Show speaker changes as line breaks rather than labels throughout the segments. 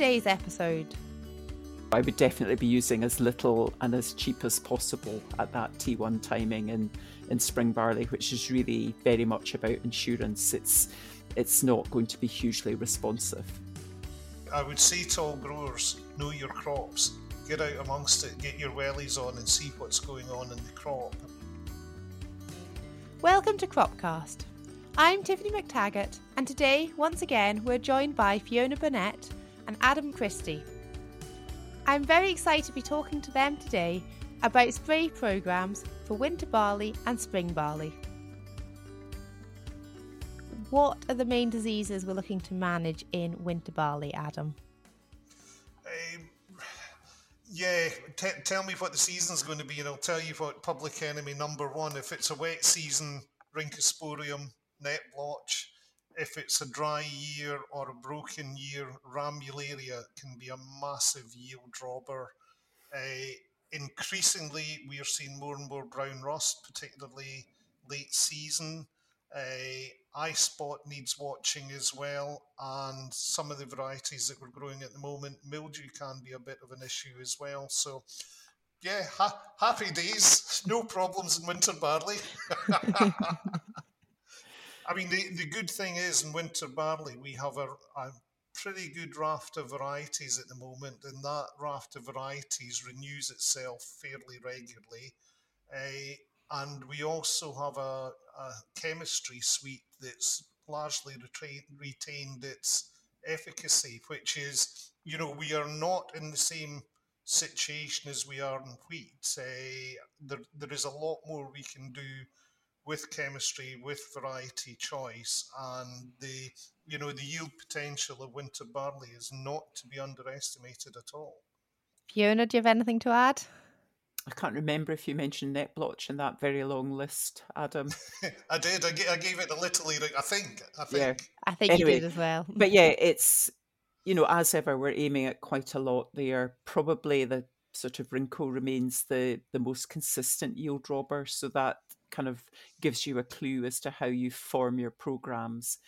today's episode.
I would definitely be using as little and as cheap as possible at that T1 timing in, in spring barley, which is really very much about insurance. It's it's not going to be hugely responsive.
I would say to all growers, know your crops. Get out amongst it, get your wellies on and see what's going on in the crop.
Welcome to Cropcast. I'm Tiffany Mactaggart, and today, once again, we're joined by Fiona Burnett and Adam Christie. I'm very excited to be talking to them today about spray programs for winter barley and spring barley. What are the main diseases we're looking to manage in winter barley, Adam?
Um, yeah, t- tell me what the season's going to be, and I'll tell you what public enemy number one. If it's a wet season, Rhynchosporium, net blotch. If it's a dry year or a broken year, Ramularia can be a massive yield robber. Uh, increasingly, we are seeing more and more brown rust, particularly late season. Uh, eye spot needs watching as well, and some of the varieties that we're growing at the moment, mildew can be a bit of an issue as well. So, yeah, ha- happy days, no problems in winter barley. I mean, the, the good thing is in winter barley, we have a, a pretty good raft of varieties at the moment, and that raft of varieties renews itself fairly regularly. Uh, and we also have a, a chemistry suite that's largely retain, retained its efficacy, which is, you know, we are not in the same situation as we are in wheat. Uh, there, there is a lot more we can do with chemistry, with variety choice, and the you know the yield potential of winter barley is not to be underestimated at all.
Fiona, do you have anything to add?
I can't remember if you mentioned net blotch in that very long list, Adam.
I did. I, I, gave it a little. I think. I think.
Yeah. I think anyway, you did as well.
but yeah, it's you know as ever we're aiming at quite a lot there. Probably the sort of Rhyncho remains the the most consistent yield robber, so that kind of gives you a clue as to how you form your programs.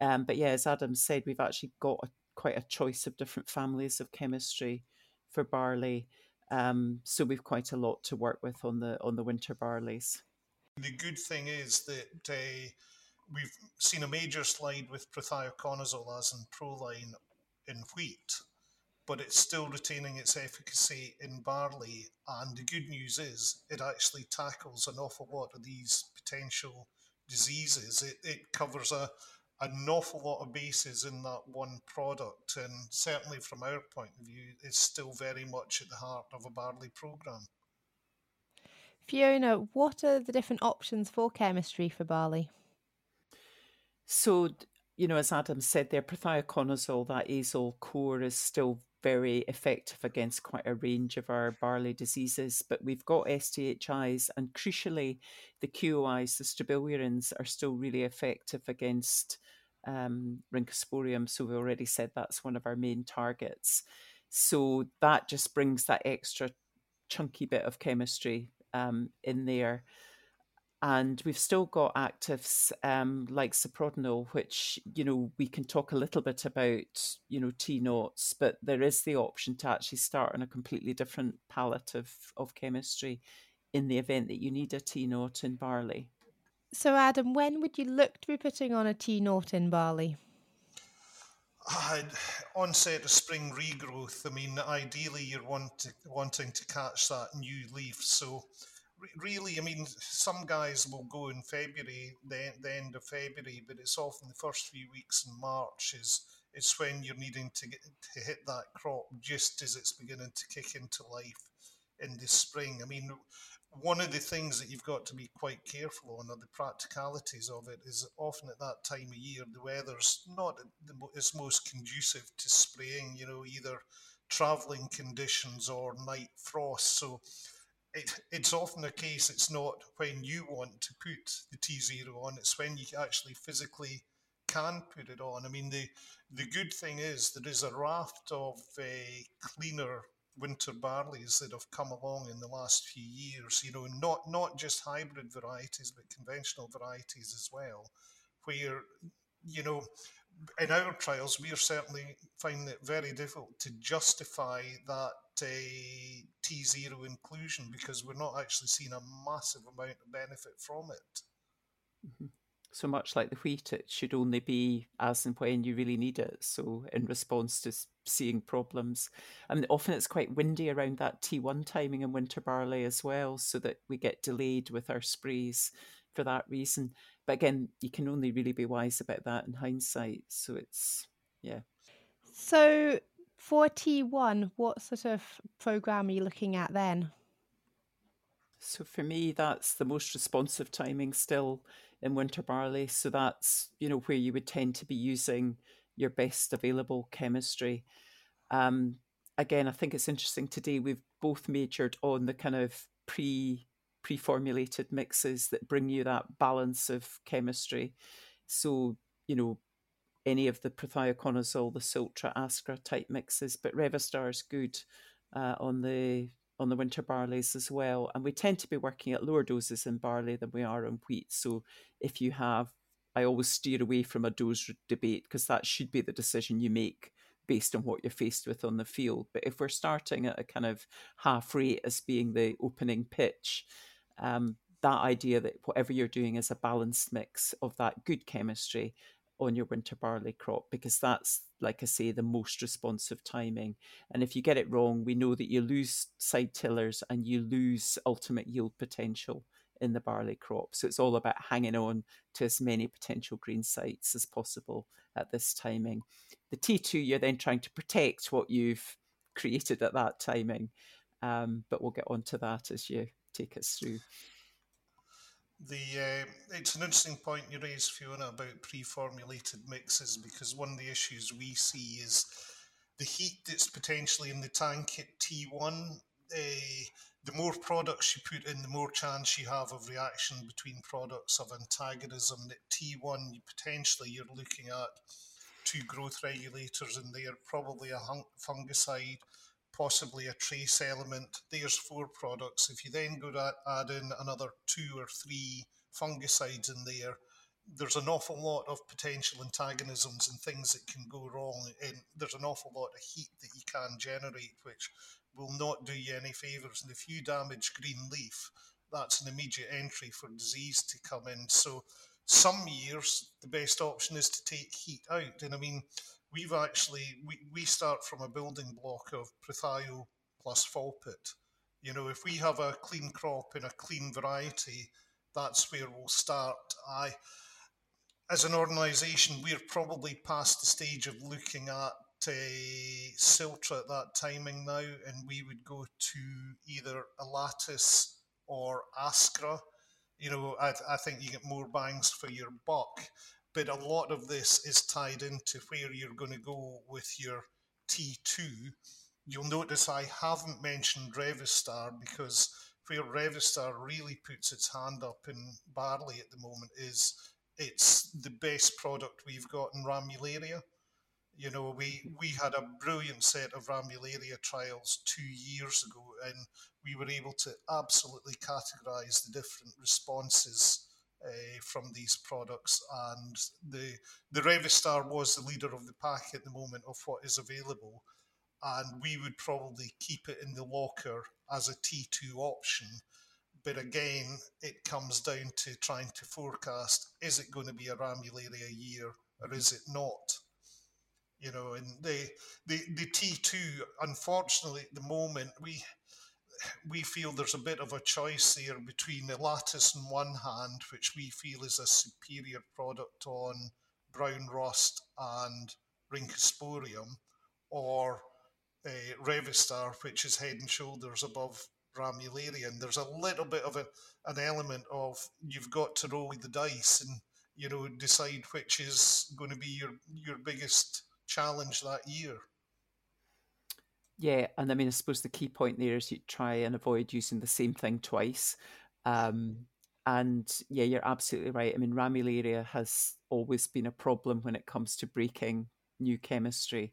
Um, but yeah, as Adam said, we've actually got a, quite a choice of different families of chemistry for barley. Um, so we've quite a lot to work with on the on the winter barleys.
The good thing is that uh, we've seen a major slide with prothioconazole as in Proline in wheat, but it's still retaining its efficacy in barley. And the good news is it actually tackles an awful lot of these potential diseases. It, it covers a, an awful lot of bases in that one product, and certainly from our point of view, it's still very much at the heart of a barley program.
Fiona, what are the different options for chemistry for barley?
So, you know, as Adam said there, prothioconazole, that azole core, is still very effective against quite a range of our barley diseases. But we've got SDHIs, and crucially, the QOIs, the strobilurins, are still really effective against um, Rhynchosporium. So we already said that's one of our main targets. So that just brings that extra chunky bit of chemistry um, in there and we've still got actives um, like cyprodinil, which you know we can talk a little bit about, you know, T naughts, but there is the option to actually start on a completely different palette of, of chemistry in the event that you need a T naught in barley.
So, Adam, when would you look to be putting on a T naught in barley?
Uh, onset of spring regrowth. I mean, ideally, you're want, wanting to catch that new leaf. So, really, I mean, some guys will go in February, the, the end of February, but it's often the first few weeks in March is is when you're needing to get to hit that crop just as it's beginning to kick into life in the spring. I mean, one of the things that you've got to be quite careful on are the practicalities of it. Is often at that time of year the weather's not it's most conducive to spraying. You know, either travelling conditions or night frost. So it, it's often the case it's not when you want to put the T0 on, it's when you actually physically can put it on. I mean, the, the good thing is there is a raft of uh, cleaner winter barleys that have come along in the last few years, you know, not, not just hybrid varieties, but conventional varieties as well, where, you know, in our trials, we are certainly finding it very difficult to justify that uh, T0 inclusion because we're not actually seeing a massive amount of benefit from it.
Mm-hmm. So much like the wheat, it should only be as and when you really need it. So, in response to seeing problems, and often it's quite windy around that T1 timing in winter barley as well, so that we get delayed with our sprays for that reason. But again, you can only really be wise about that in hindsight. So it's, yeah.
So for T1, what sort of program are you looking at then?
So for me, that's the most responsive timing still in winter barley. So that's, you know, where you would tend to be using your best available chemistry. Um, again, I think it's interesting today we've both majored on the kind of pre pre-formulated mixes that bring you that balance of chemistry. So, you know, any of the prothioconazole, the Siltra, Ascra type mixes, but Revystar is good uh, on the on the winter barleys as well. And we tend to be working at lower doses in barley than we are on wheat. So if you have, I always steer away from a dose debate because that should be the decision you make based on what you're faced with on the field. But if we're starting at a kind of half rate as being the opening pitch, um, that idea that whatever you're doing is a balanced mix of that good chemistry on your winter barley crop because that's like i say the most responsive timing. And if you get it wrong we know that you lose side tillers and you lose ultimate yield potential in the barley crop. So it's all about hanging on to as many potential green sites as possible at this timing. The t2 you're then trying to protect what you've created at that timing. Um, but we'll get on to that as you take us through.
The uh, it's an interesting point you raised, Fiona, about pre-formulated mixes because one of the issues we see is the heat that's potentially in the tank at T1. Uh, the more products you put in, the more chance you have of reaction between products of antagonism. At T1, you potentially you're looking at two growth regulators in there, probably a fungicide, possibly a trace element. There's four products. If you then go to add in another two or three fungicides in there, there's an awful lot of potential antagonisms and things that can go wrong. And there's an awful lot of heat that you can generate, which will not do you any favours. And if you damage green leaf, that's an immediate entry for disease to come in. So some years the best option is to take heat out. And I mean, we've actually we, we start from a building block of Prothio plus Folpet. You know, if we have a clean crop in a clean variety, that's where we'll start. I, as an organisation, we're probably past the stage of looking at a Siltra at that timing now, and we would go to either Elatus or Ascra. You know, I, I think you get more bangs for your buck but a lot of this is tied into where you're going to go with your T2. You'll notice I haven't mentioned Revystar because where Revystar really puts its hand up in barley at the moment is it's the best product we've got in Ramularia. You know, we, we had a brilliant set of Ramularia trials two years ago, and we were able to absolutely categorize the different responses uh, from these products, and the the Revystar was the leader of the pack at the moment of what is available, and we would probably keep it in the locker as a T2 option. But again, it comes down to trying to forecast: is it going to be a Ramularia year, or is it not? You know, and the the the T2, unfortunately, at the moment we we feel there's a bit of a choice there between the Elatus on one hand, which we feel is a superior product on brown rust and rhynchosporium, or uh, Revystar, which is head and shoulders above Ramularia. And there's a little bit of a, an element of you've got to roll the dice and you know decide which is going to be your your biggest challenge that year.
Yeah, and I mean, I suppose the key point there is you try and avoid using the same thing twice. Um, and yeah, you're absolutely right. I mean, Ramularia has always been a problem when it comes to breaking new chemistry.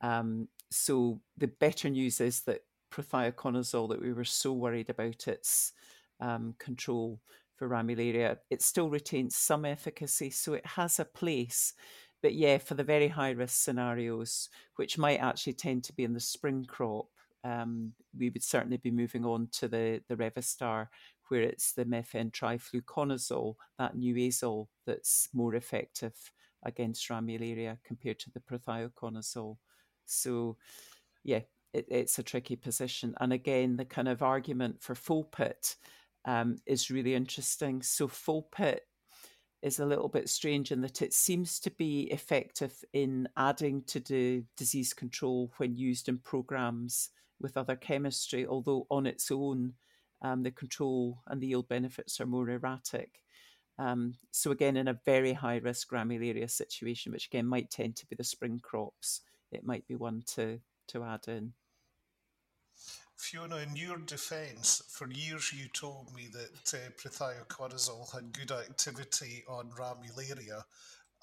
Um, so the better news is that prothioconazole, that we were so worried about its um, control for Ramularia, it still retains some efficacy. So it has a place, but yeah, for the very high risk scenarios, which might actually tend to be in the spring crop, um, we would certainly be moving on to the the Revystar, where it's the methylene that new azole, that's more effective against ramularia compared to the prothioconazole. So, yeah, it, it's a tricky position. And again, the kind of argument for FOLPET um, is really interesting. So, FOLPET is a little bit strange in that it seems to be effective in adding to the disease control when used in programs with other chemistry, although on its own, um, the control and the yield benefits are more erratic. Um, so again, in a very high risk ramularia situation, which again might tend to be the spring crops, it might be one to to add in.
Fiona, in your defence, for years you told me that uh, prothioconazole had good activity on ramularia,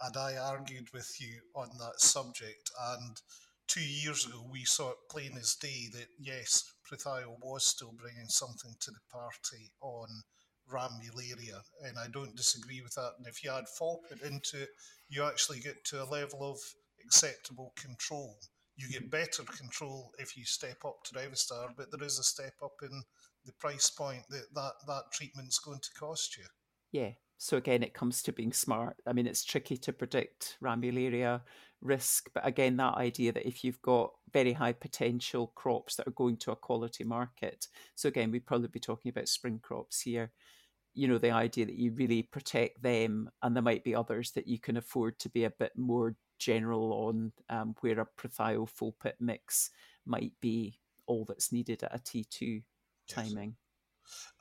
and I argued with you on that subject. And two years ago, we saw it plain as day that yes, Prothio was still bringing something to the party on ramularia, and I don't disagree with that. And if you add FOLPET into it, you actually get to a level of acceptable control. You get better control if you step up to Revystar, but there is a step up in the price point that that, that treatment's going to cost you.
Yeah. So again, it comes to being smart. I mean, it's tricky to predict ramularia risk, but again, that idea that if you've got very high potential crops that are going to a quality market, so again, we'd probably be talking about spring crops here, you know the idea that you really protect them and there might be others that you can afford to be a bit more general on um, where a prothio folpet mix might be all that's needed at a T2 timing.
Yes.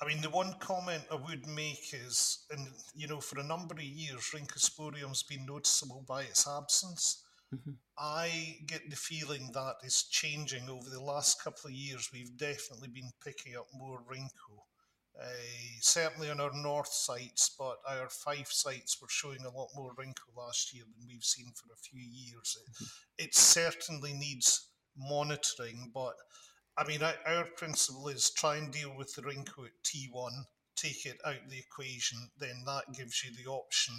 I mean, the one comment I would make is, and you know, for a number of years, Rhynchosporium's been noticeable by its absence. Mm-hmm. I get the feeling that is changing over the last couple of years. We've definitely been picking up more Rhyncho. Uh, certainly on our north sites, but our five sites were showing a lot more Rhyncho last year than we've seen for a few years. It, it certainly needs monitoring, but I mean, our principle is try and deal with the Rhyncho at T1, take it out of the equation, then that gives you the option,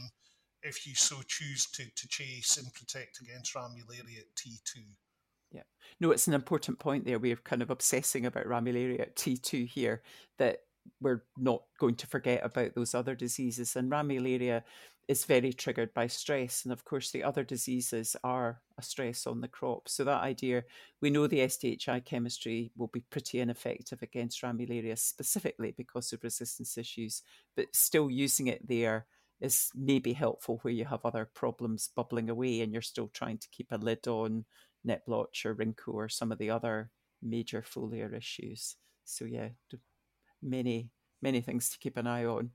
if you so choose to, to chase and protect against ramularia at T2.
Yeah. No, it's an important point there. We're kind of obsessing about ramularia at T2 here, that we're not going to forget about those other diseases. And ramularia is very triggered by stress. And of course, the other diseases are a stress on the crop. So, that idea, we know the SDHI chemistry will be pretty ineffective against ramularia specifically because of resistance issues, but still using it there is maybe helpful where you have other problems bubbling away and you're still trying to keep a lid on net blotch or Rhyncho or some of the other major foliar issues. So, yeah, many many things to keep an eye on.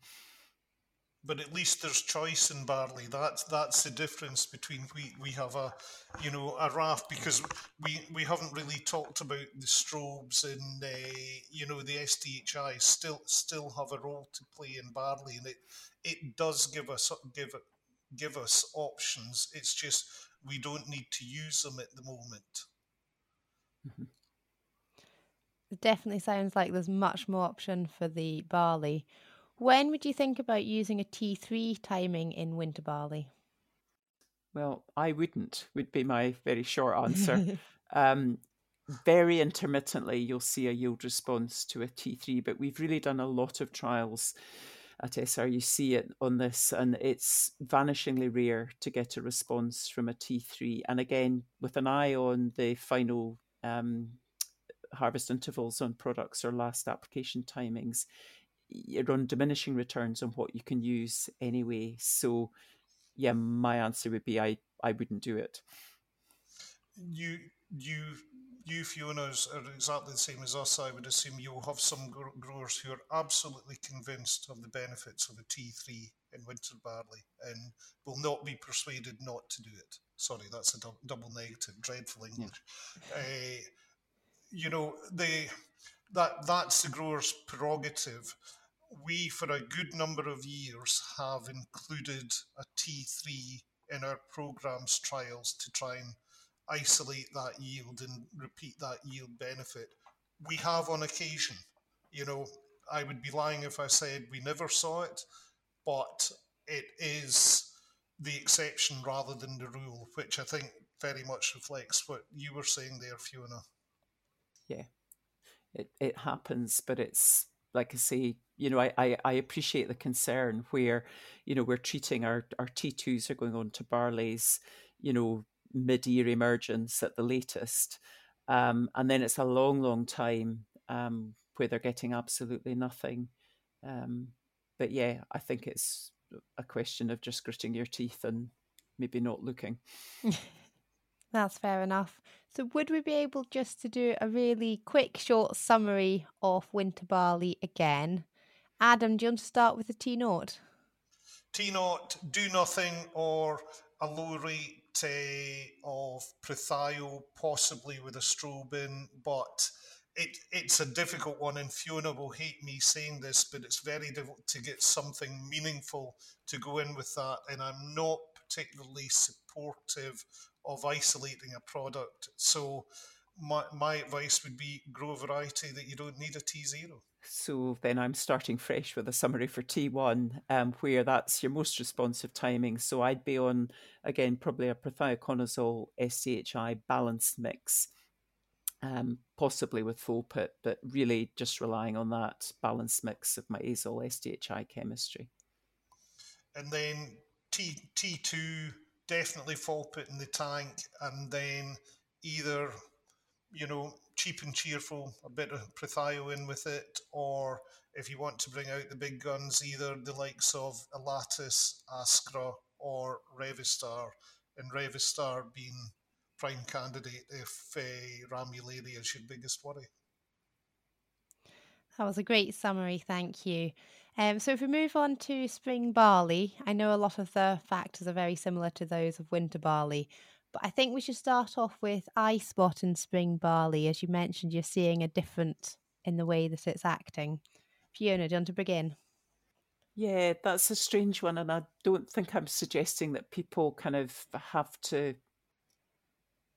But at least there's choice in barley. That's that's the difference between we we have a you know a raft because we we haven't really talked about the strobes and uh, you know the SDHI still still have a role to play in barley and it it does give us give give us options. It's just we don't need to use them at the moment.
Mm-hmm. It definitely sounds like there's much more option for the barley. When would you think about using a T3 timing in winter barley?
Well, I wouldn't, would be my very short answer. um, very intermittently, you'll see a yield response to a T3, but we've really done a lot of trials at SRUC it on this, and it's vanishingly rare to get a response from a T3. And again, with an eye on the final um, harvest intervals on products or last application timings, you're on diminishing returns on what you can use anyway. So, yeah, my answer would be I I wouldn't do it.
You you you Fiona's are exactly the same as us. I would assume you'll have some growers who are absolutely convinced of the benefits of a T3 in winter barley and will not be persuaded not to do it. Sorry, that's a double negative, dreadful English. Yeah. Uh, you know, they that that's the grower's prerogative. We, for a good number of years, have included a T3 in our programs trials to try and isolate that yield and repeat that yield benefit. We have on occasion. You know, I would be lying if I said we never saw it, but it is the exception rather than the rule, which I think very much reflects what you were saying there, Fiona.
Yeah, it it happens, but it's like I say, you know, I, I, I appreciate the concern where, you know, we're treating our, our T2s are going on to barley's, you know, mid year emergence at the latest. Um, and then it's a long, long time um, where they're getting absolutely nothing. Um, but yeah, I think it's a question of just gritting your teeth and maybe not looking.
That's fair enough. So, would we be able just to do a really quick, short summary of winter barley again? Adam, do you want to start with the T naught?
T naught, do nothing, or a low rate uh, of Prothio, possibly with a strobin, but it, it's a difficult one, and Fiona will hate me saying this, but it's very difficult to get something meaningful to go in with that, and I'm not particularly supportive of isolating a product. So my, my advice would be grow a variety that you don't need a T0.
So then I'm starting fresh with a summary for T1, um, where that's your most responsive timing. So I'd be on, again, probably a prothioconazole SDHI balanced mix, um, possibly with Folpet, but really just relying on that balanced mix of my azole SDHI chemistry.
And then T, T2 definitely Folpet in the tank, and then either you know cheap and cheerful, a bit of Prothio in with it, or if you want to bring out the big guns, either the likes of Elatus, Ascra, or Revystar, and Revystar being prime candidate if uh, Ramularia is your biggest worry.
That was a great summary, thank you. Um, so if we move on to spring barley, I know a lot of the factors are very similar to those of winter barley, but I think we should start off with eye spot and spring barley. As you mentioned, you're seeing a difference in the way that it's acting. Fiona, do you want to begin?
Yeah, that's a strange one, and I don't think I'm suggesting that people kind of have to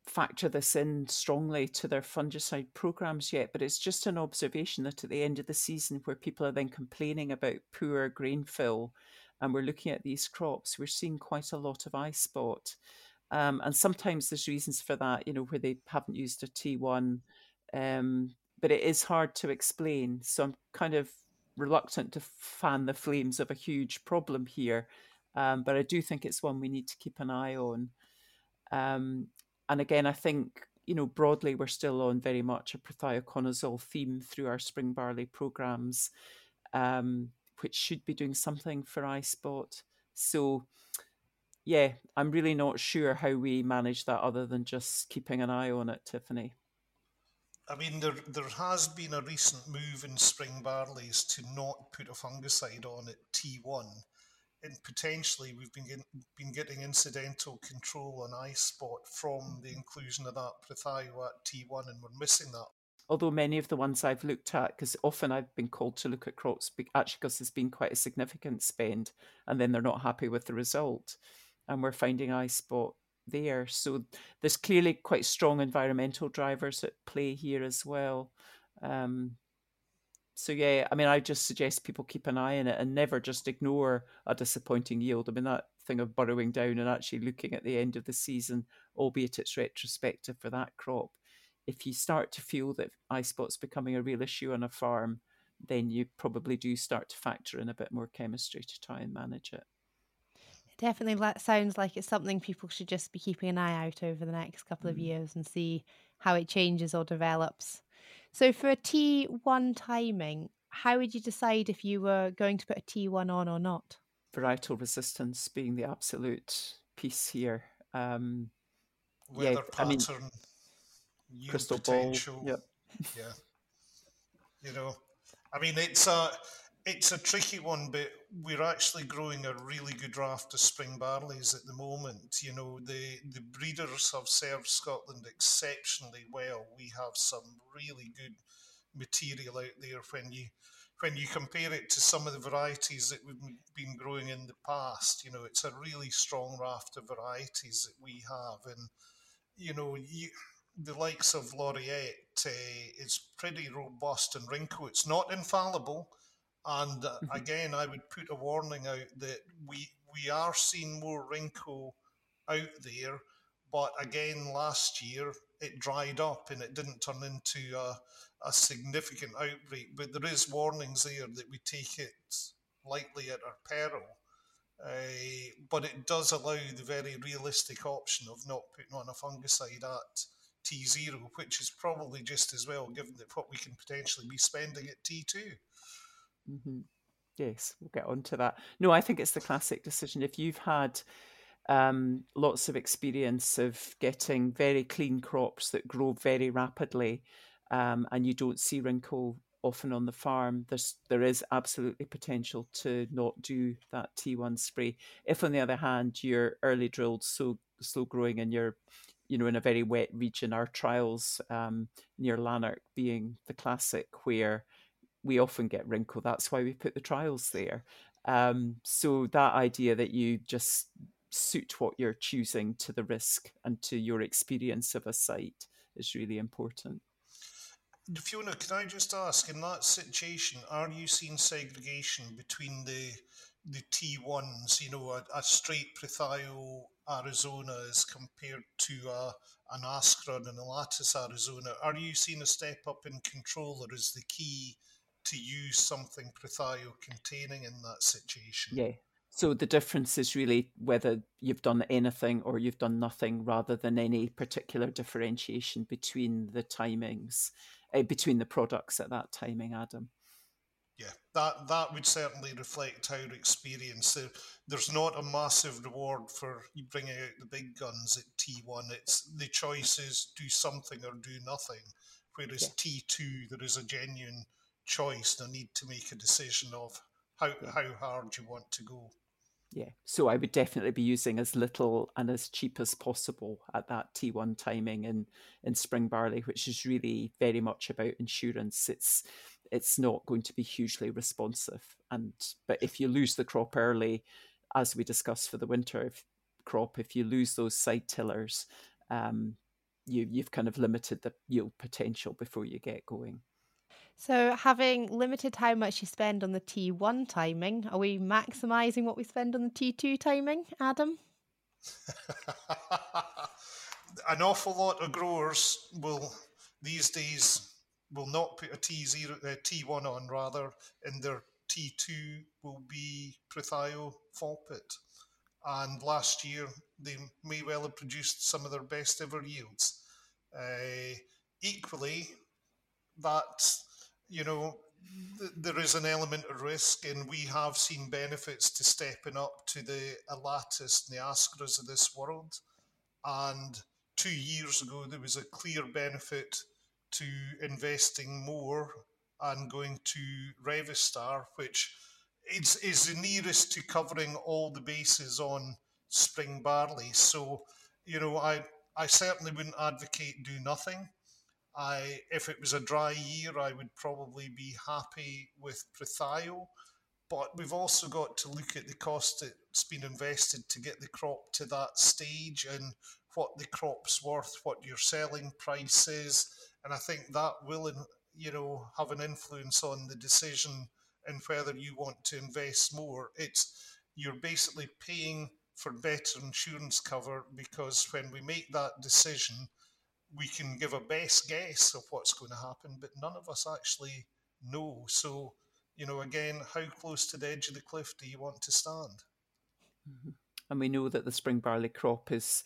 factor this in strongly to their fungicide programs yet, but it's just an observation that at the end of the season, where people are then complaining about poor grain fill, and we're looking at these crops, we're seeing quite a lot of eye spot. Um, and sometimes there's reasons for that, you know, where they haven't used a T1, um, but it is hard to explain. So I'm kind of reluctant to fan the flames of a huge problem here. Um, but I do think it's one we need to keep an eye on. Um, and again, I think you know broadly we're still on very much a prothioconazole theme through our spring barley programs, um, which should be doing something for eye spot. So yeah, I'm really not sure how we manage that other than just keeping an eye on it, Tiffany.
I mean, there there has been a recent move in spring barleys to not put a fungicide on at T1 and potentially we've been getting, been getting incidental control on eye spot from the inclusion of that Prothio at T1, and we're missing that.
Although many of the ones I've looked at, because often I've been called to look at crops actually because there's been quite a significant spend, and then they're not happy with the result, and we're finding eye spot there. So there's clearly quite strong environmental drivers at play here as well. Um, so yeah, I mean, I just suggest people keep an eye on it and never just ignore a disappointing yield. I mean, that thing of burrowing down and actually looking at the end of the season, albeit it's retrospective for that crop. If you start to feel that eye spot's becoming a real issue on a farm, then you probably do start to factor in a bit more chemistry to try and manage it.
It definitely sounds like it's something people should just be keeping an eye out over the next couple of mm. years and see how it changes or develops. So for a T1 timing, how would you decide if you were going to put a T1 on or not?
Varietal resistance being the absolute piece here. Um,
Weather yeah, pattern, I
mean, crystal potential. ball. Yep.
Yeah. You know, I mean, it's a it's a tricky one, but we're actually growing a really good raft of spring barleys at the moment. You know, the the breeders have served Scotland exceptionally well. We have some really good material out there when you when you compare it to some of the varieties that we've been growing in the past. You know, it's a really strong raft of varieties that we have, and you know, you, the likes of Laureate uh, is pretty robust and Rhyncho. It's not infallible and uh, again, I would put a warning out that we we are seeing more Rhyncho out there. But again, last year it dried up and it didn't turn into a, a significant outbreak. But there is warnings there that we take it lightly at our peril. Uh, but it does allow the very realistic option of not putting on a fungicide at T0, which is probably just as well, given that what we can potentially be spending at T2.
Mm-hmm. Yes, we'll get on to that. No, I think it's the classic decision. If you've had um, lots of experience of getting very clean crops that grow very rapidly, um, and you don't see Rhyncho often on the farm, there's there is absolutely potential to not do that T1 spray. If on the other hand you're early drilled, so slow growing, and you're you know in a very wet region, our trials um, near Lanark being the classic where we often get Rhyncho. That's why we put the trials there. Um, so that idea that you just suit what you're choosing to the risk and to your experience of a site is really important.
Fiona, can I just ask, in that situation, are you seeing segregation between the the T1s, you know, a, a straight Prothio Arizona as compared to a, an Ascra and a Elatus Arizona? Are you seeing a step up in control, or is the key to use something Prothio containing in that situation?
Yeah, so the difference is really whether you've done anything or you've done nothing rather than any particular differentiation between the timings, uh, between the products at that timing, Adam.
Yeah, that, that would certainly reflect our experience. there's not a massive reward for bringing out the big guns at T1. It's the choice is do something or do nothing. Whereas yeah. T2, there is a genuine choice, the need to make a decision of how, yeah. how hard you want to go.
Yeah, so I would definitely be using as little and as cheap as possible at that T1 timing in, in spring barley, which is really very much about insurance. It's it's not going to be hugely responsive, and but if you lose the crop early, as we discussed for the winter if, crop, if you lose those side tillers, um, you you've kind of limited the yield potential before you get going.
So, having limited how much you spend on the T1 timing, are we maximising what we spend on the T2 timing, Adam?
An awful lot of growers will these days will not put a T0, uh, T1 on rather, and their T2 will be Prothio Folpet. And last year they may well have produced some of their best ever yields. Uh, equally, that you know, th- there is an element of risk, and we have seen benefits to stepping up to the Elatus and the Ascras of this world. And two years ago, there was a clear benefit to investing more and going to Revystar, which is, is the nearest to covering all the bases on spring barley. So, you know, I, I certainly wouldn't advocate do nothing. I, if it was a dry year, I would probably be happy with Prothio. But we've also got to look at the cost that's been invested to get the crop to that stage and what the crop's worth, what your selling price is, and I think that will, you know, have an influence on the decision and whether you want to invest more. It's you're basically paying for better insurance cover because when we make that decision, we can give a best guess of what's going to happen, but none of us actually know. So, you know, again, how close to the edge of the cliff do you want to stand?
Mm-hmm. And we know that the spring barley crop is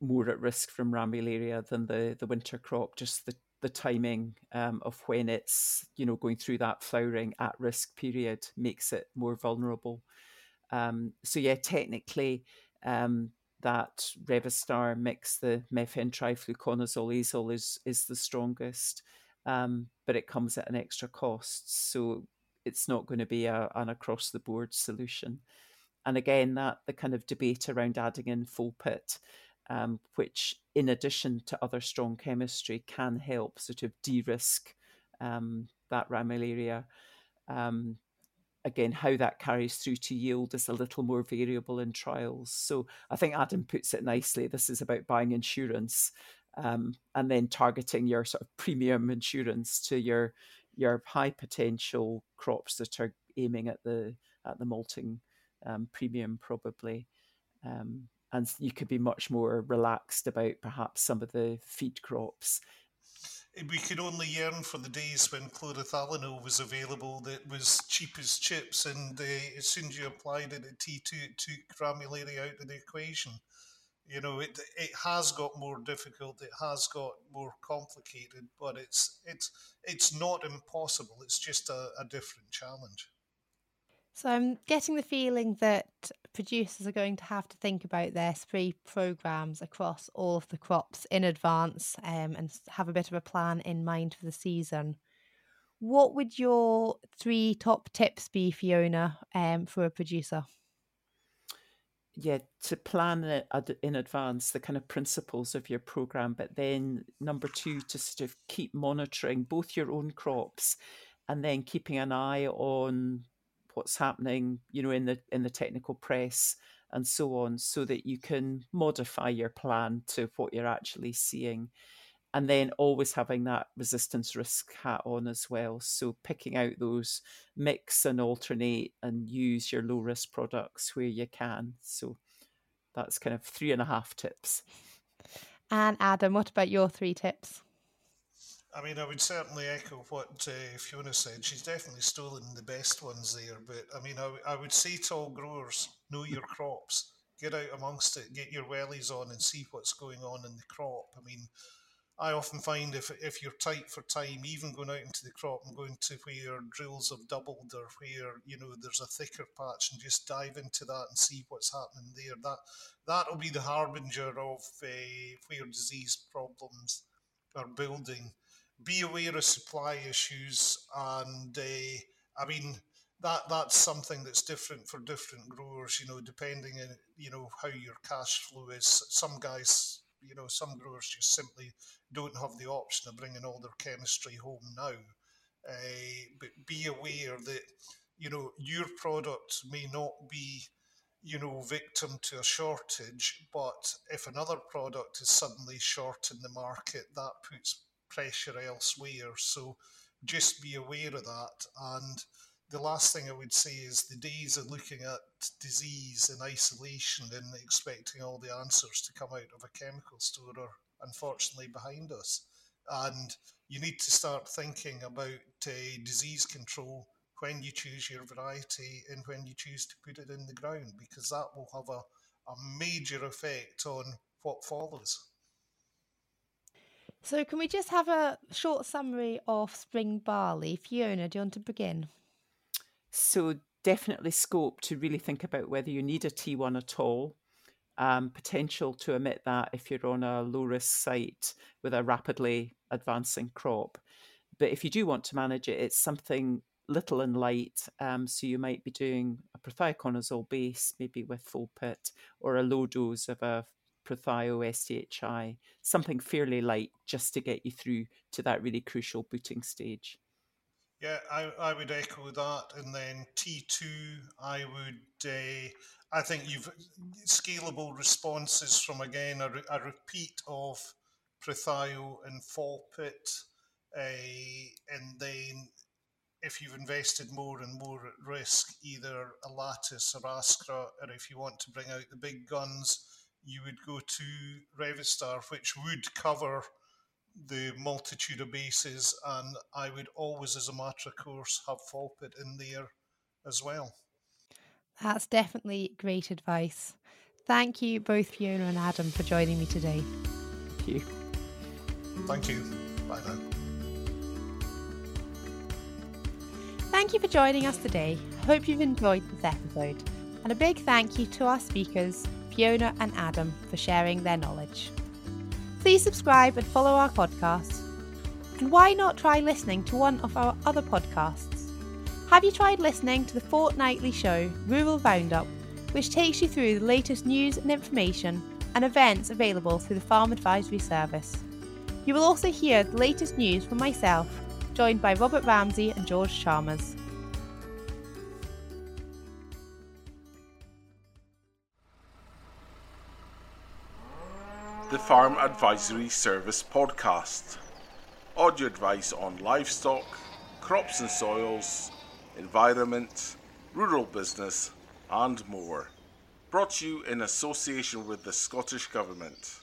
more at risk from ramularia than the, the winter crop, just the, the timing um, of when it's, you know, going through that flowering at risk period makes it more vulnerable. Um, so, yeah, technically, um, that Revystar mix, the mefentrifluconazole azole, is is the strongest, um, but it comes at an extra cost. So it's not going to be a, an across the board solution. And again, that the kind of debate around adding in Folpet, um, which in addition to other strong chemistry can help sort of de-risk um, that ramularia. Um, again, how that carries through to yield is a little more variable in trials. So I think Adam puts it nicely. This is about buying insurance um, and then targeting your sort of premium insurance to your your high potential crops that are aiming at the at the malting um, premium probably. Um, and you could be much more relaxed about perhaps some of the feed crops.
We could only yearn for the days when chlorothalonil was available that was cheap as chips, and uh, as soon as you applied it at T2, it took ramularia out of the equation. You know, it it has got more difficult, it has got more complicated, but it's it's it's not impossible. It's just a, a different challenge.
So I'm getting the feeling that producers are going to have to think about their spray programs across all of the crops in advance um, and have a bit of a plan in mind for the season. What would your three top tips be, Fiona, um, for a producer?
yeah, to plan it in advance, the kind of principles of your program, but then number two, to sort of keep monitoring both your own crops and then keeping an eye on what's happening, you know, in the in the technical press and so on, so that you can modify your plan to what you're actually seeing and then always having that resistance risk hat on as well. So picking out those mix and alternate and use your low risk products where you can. So that's kind of three and a half tips.
And Adam, what about your three tips?
I mean, I would certainly echo what uh, Fiona said. She's definitely stolen the best ones there. But I mean, I, I would say to all growers, know your crops, get out amongst it, get your wellies on, and see what's going on in the crop. I mean, I often find if if you're tight for time, even going out into the crop and going to where drills have doubled or where you know there's a thicker patch and just dive into that and see what's happening there. That that'll be the harbinger of uh, where disease problems are building. Be aware of supply issues, and uh, I mean that that's something that's different for different growers. You know, depending on you know how your cash flow is. Some guys you know, some growers just simply don't have the option of bringing all their chemistry home now. Uh, but be aware that, you know, your product may not be, you know, victim to a shortage, but if another product is suddenly short in the market, that puts pressure elsewhere. So just be aware of that. And the last thing I would say is the days of looking at disease in isolation and expecting all the answers to come out of a chemical store are unfortunately behind us. And you need to start thinking about uh, disease control when you choose your variety and when you choose to put it in the ground, because that will have a, a major effect on what follows.
So, can we just have a short summary of spring barley? Fiona, do you want to begin?
So definitely scope to really think about whether you need a T1 at all. Um, potential to omit that if you're on a low risk site with a rapidly advancing crop. But if you do want to manage it, it's something little and light. Um, so you might be doing a prothioconazole base, maybe with Folpet, or a low dose of a Prothio SDHI, something fairly light just to get you through to that really crucial booting stage.
Yeah, I, I would echo that. And then T2, I would, uh, I think you've scalable responses from again a, a repeat of Prothio and Folpet. Uh, and then if you've invested more and more at risk, either Elatus or Ascra, or if you want to bring out the big guns, you would go to Revystar, which would cover the multitude of bases, and I would always, as a matter of course, have Folpet in there as well.
That's definitely great advice. Thank you, both Fiona and Adam, for joining me today.
Thank you.
Thank you. Bye now.
Thank you for joining us today. I hope you've enjoyed this episode. And a big thank you to our speakers, Fiona and Adam, for sharing their knowledge. Please subscribe and follow our podcast. And why not try listening to one of our other podcasts? Have you tried listening to the fortnightly show Rural Roundup, which takes you through the latest news and information and events available through the Farm Advisory Service? You will also hear the latest news from myself, joined by Robert Ramsey and George Chalmers.
The Farm Advisory Service podcast. Audio advice on livestock, crops and soils, environment, rural business, and more. Brought to you in association with the Scottish Government.